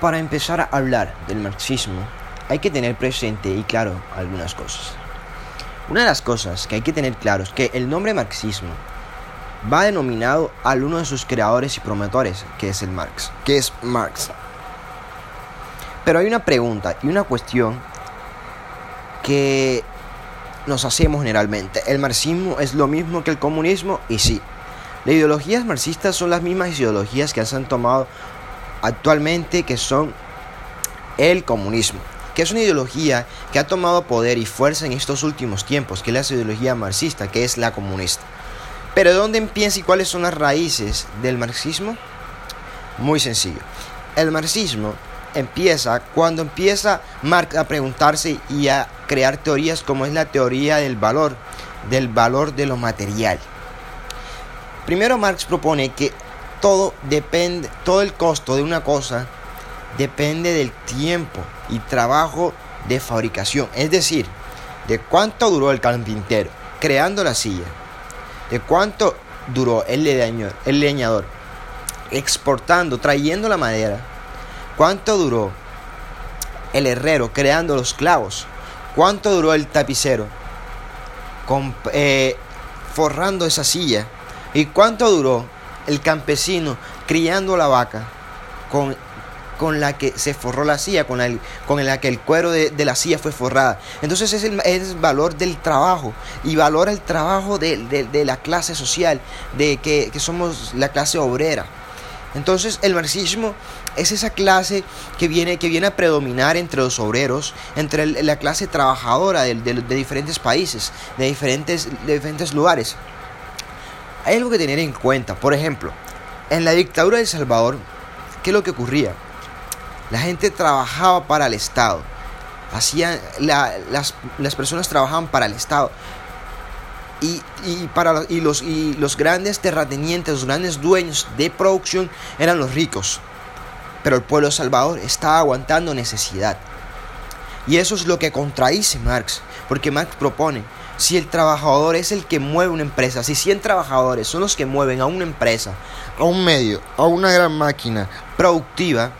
Para empezar a hablar del marxismo, hay que tener presente y claro algunas cosas. Una de las cosas que hay que tener claro es que el nombre marxismo va denominado al uno de sus creadores y promotores, que es el Marx, que es Marx. Pero hay una pregunta y una cuestión que nos hacemos generalmente. ¿El marxismo es lo mismo que el comunismo? Y sí. Las ideologías marxistas son las mismas ideologías que se han tomado actualmente, que son el comunismo, que es una ideología que ha tomado poder y fuerza en estos últimos tiempos, que es la ideología marxista, que es la comunista. Pero ¿de dónde empieza y cuáles son las raíces del marxismo? Muy sencillo. El marxismo empieza cuando empieza Marx a preguntarse y a crear teorías como es la teoría del valor, del valor de lo material. Primero Marx propone que todo depende, todo el costo de una cosa depende del tiempo y trabajo de fabricación, es decir, de cuánto duró el carpintero creando la silla, de cuánto duró el leñador, exportando, trayendo la madera, cuánto duró el herrero creando los clavos, cuánto duró el tapicero eh, forrando esa silla y cuánto duró el campesino criando la vaca con, con la que se forró la silla, con, el, con la que el cuero de, la silla fue forrada. Entonces es el, es valor del trabajo y valora el trabajo de, la clase social, de que, somos la clase obrera. Entonces el marxismo es esa clase que viene, que viene a predominar entre los obreros, entre la clase trabajadora de, de diferentes países, de diferentes, de diferentes lugares. Hay algo que tener en cuenta. Por ejemplo, en la dictadura de El Salvador, ¿qué es lo que ocurría? La gente trabajaba para el Estado. Hacían, las, personas trabajaban para el Estado. Y, para, y, los, y los grandes terratenientes, los grandes dueños de producción eran los ricos. Pero el pueblo de Salvador estaba aguantando necesidad. Y eso es lo que contradice Marx, porque Marx propone si el trabajador es el que mueve una empresa, si 100 trabajadores son los que mueven a una empresa, a un medio, a una gran máquina productiva,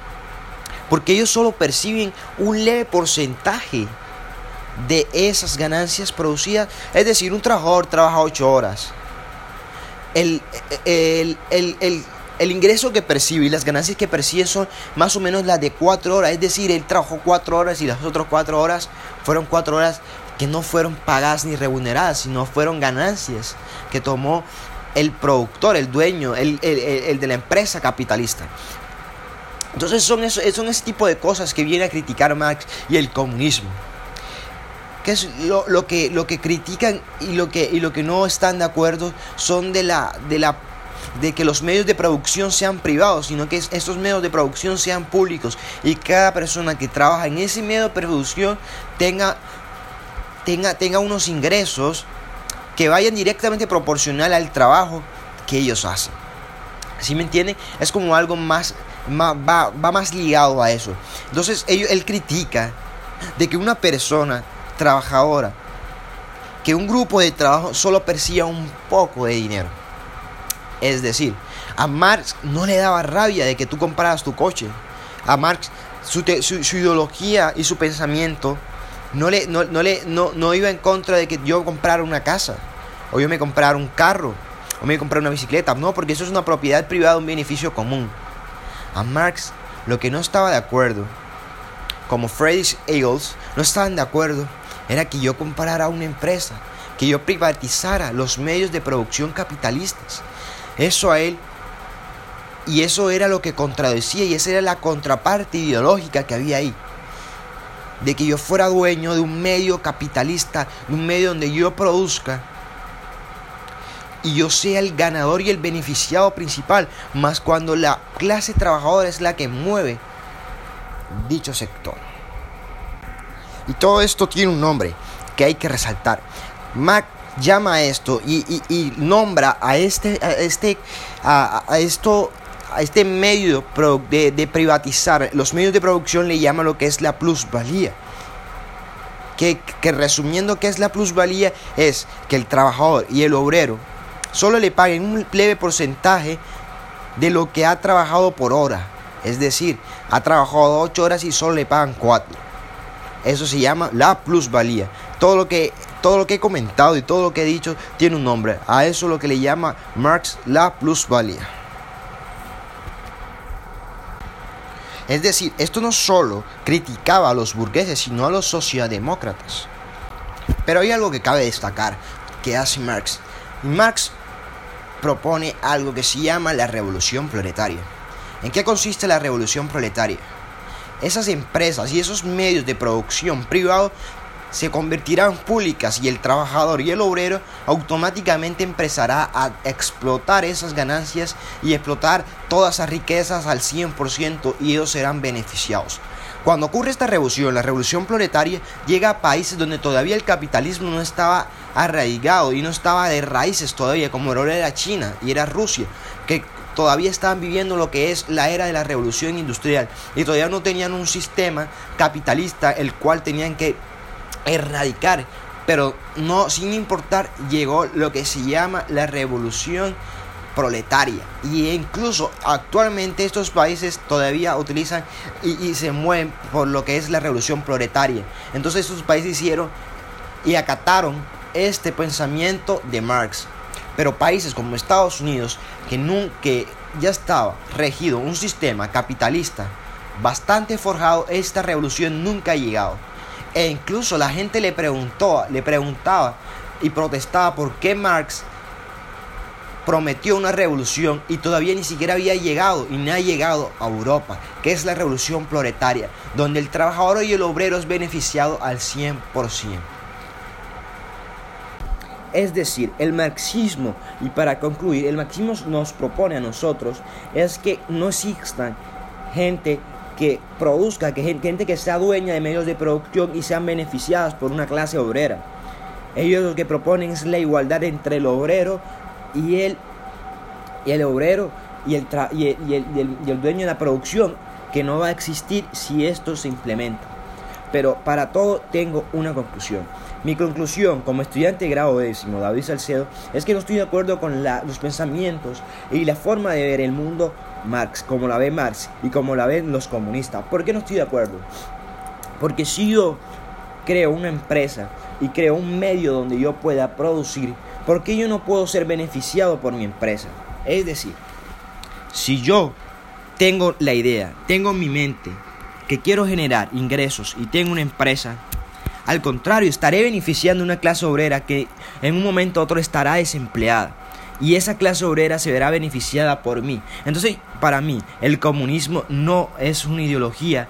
porque ellos solo perciben un leve porcentaje de esas ganancias producidas, es decir, un trabajador trabaja 8 horas. El, el, ingreso que percibe y las ganancias que percibe son más o menos las de 4 horas, es decir, él trabajó 4 horas y las otras 4 horas fueron 4 horas que no fueron pagadas ni remuneradas, sino fueron ganancias que tomó el productor, el dueño, el, de la empresa capitalista. Entonces son, eso, son ese tipo de cosas que viene a criticar Marx y el comunismo. Que es lo, que, lo que critican y lo que, y lo que no están de acuerdo son de la, de la de que los medios de producción sean privados, sino que estos medios de producción sean públicos y cada persona que trabaja en ese medio de producción tenga tenga, unos ingresos que vayan directamente proporcional al trabajo que ellos hacen. ¿Sí me entienden? Es como algo más, va, más ligado a eso. Entonces él critica de que una persona trabajadora, que un grupo de trabajo solo perciba un poco de dinero. Es decir, a Marx no le daba rabia de que tú compraras tu coche. A Marx su, ideología y su pensamiento no, le, no, le, no, iba en contra de que yo comprara una casa, o yo me comprara un carro, o me comprara una bicicleta. No, porque eso es una propiedad privada, un beneficio común. A Marx lo que no estaba de acuerdo, como Friedrich Engels, no estaban de acuerdo, era que yo comprara una empresa, que yo privatizara los medios de producción capitalistas. Eso a él, y eso era lo que contradecía, y esa era la contraparte ideológica que había ahí de que yo fuera dueño de un medio capitalista, de un medio donde yo produzca y yo sea el ganador y el beneficiado principal, más cuando la clase trabajadora es la que mueve dicho sector. Y todo esto tiene un nombre que hay que resaltar. Mac llama a esto y, nombra a este, este, a esto a este medio de, privatizar los medios de producción le llama lo que es la plusvalía. Que, que, resumiendo qué es la plusvalía es que el trabajador y el obrero solo le paguen un leve porcentaje de lo que ha trabajado por hora. Es decir, ha trabajado 8 horas y solo le pagan 4. Eso se llama la plusvalía. Todo lo que todo lo que he comentado y todo lo que he dicho tiene un nombre. A eso es lo que le llama Marx la plusvalía. Es decir, esto no solo criticaba a los burgueses, sino a los socialdemócratas. Pero hay algo que cabe destacar que hace Marx. Marx propone algo que se llama la revolución proletaria. ¿En qué consiste la revolución proletaria? Esas empresas y esos medios de producción privados se convertirán públicas y el trabajador y el obrero automáticamente empezará a explotar esas ganancias y explotar todas esas riquezas al 100% y ellos serán beneficiados. Cuando ocurre esta revolución, la revolución proletaria llega a países donde todavía el capitalismo no estaba arraigado y no estaba de raíces todavía, como era China y era Rusia, que todavía estaban viviendo lo que es la era de la revolución industrial y todavía no tenían un sistema capitalista el cual tenían que erradicar. Pero no, sin importar, llegó lo que se llama la revolución proletaria. Y incluso actualmente estos países todavía utilizan y, se mueven por lo que es la revolución proletaria. Entonces estos países hicieron y acataron este pensamiento de Marx. Pero países como Estados Unidos, que, nunca, ya estaba regido un sistema capitalista bastante forjado, esta revolución nunca ha llegado. E incluso la gente le preguntó, le preguntaba y protestaba por qué Marx prometió una revolución y todavía ni siquiera había llegado y no ha llegado a Europa, que es la revolución proletaria, donde el trabajador y el obrero es beneficiado al 100%. Es decir, el marxismo, y para concluir, el marxismo nos propone a nosotros es que no existan gente que produzca, que gente que sea dueña de medios de producción y sean beneficiadas por una clase obrera. Ellos lo que proponen es la igualdad entre el obrero y el, el obrero y, el, y el dueño de la producción, que no va a existir si esto se implementa. Pero para todo tengo una conclusión. Mi conclusión como estudiante de grado décimo, David Salcedo, es que no estoy de acuerdo con los pensamientos y la forma de ver el mundo Marx, como la ve Marx y como la ven los comunistas. ¿Por qué no estoy de acuerdo? Porque si yo creo una empresa y creo un medio donde yo pueda producir, ¿por qué yo no puedo ser beneficiado por mi empresa? Es decir, si yo tengo la idea, tengo en mi mente que quiero generar ingresos y tengo una empresa, al contrario, estaré beneficiando a una clase obrera que en un momento u otro estará desempleada. Y esa clase obrera se verá beneficiada por mí. Entonces, para mí, el comunismo no es una ideología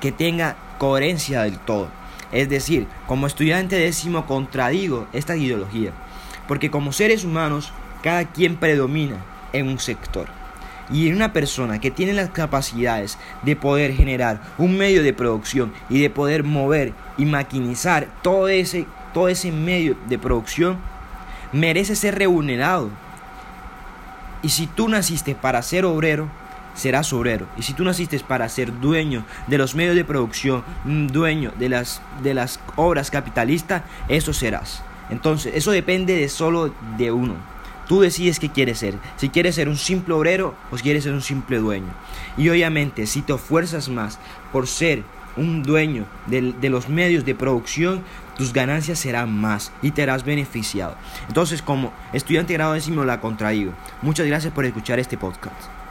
que tenga coherencia del todo. Es decir, como estudiante décimo contradigo esta ideología. Porque como seres humanos, cada quien predomina en un sector. Y en una persona que tiene las capacidades de poder generar un medio de producción y de poder mover y maquinizar todo ese, todo ese medio de producción, merece ser remunerado. Y si tú naciste para ser obrero, serás obrero. Y si tú naciste para ser dueño de los medios de producción, mm, dueño de las, de las obras capitalistas, eso serás. Entonces, eso depende de solo de uno. Tú decides qué quieres ser. Si quieres ser un simple obrero o si quieres ser un simple dueño. Y obviamente, si te esfuerzas más por ser un dueño de, de, los medios de producción, tus ganancias serán más y te harás beneficiado. Entonces, como estudiante grado décimo la contraigo. Muchas gracias por escuchar este podcast.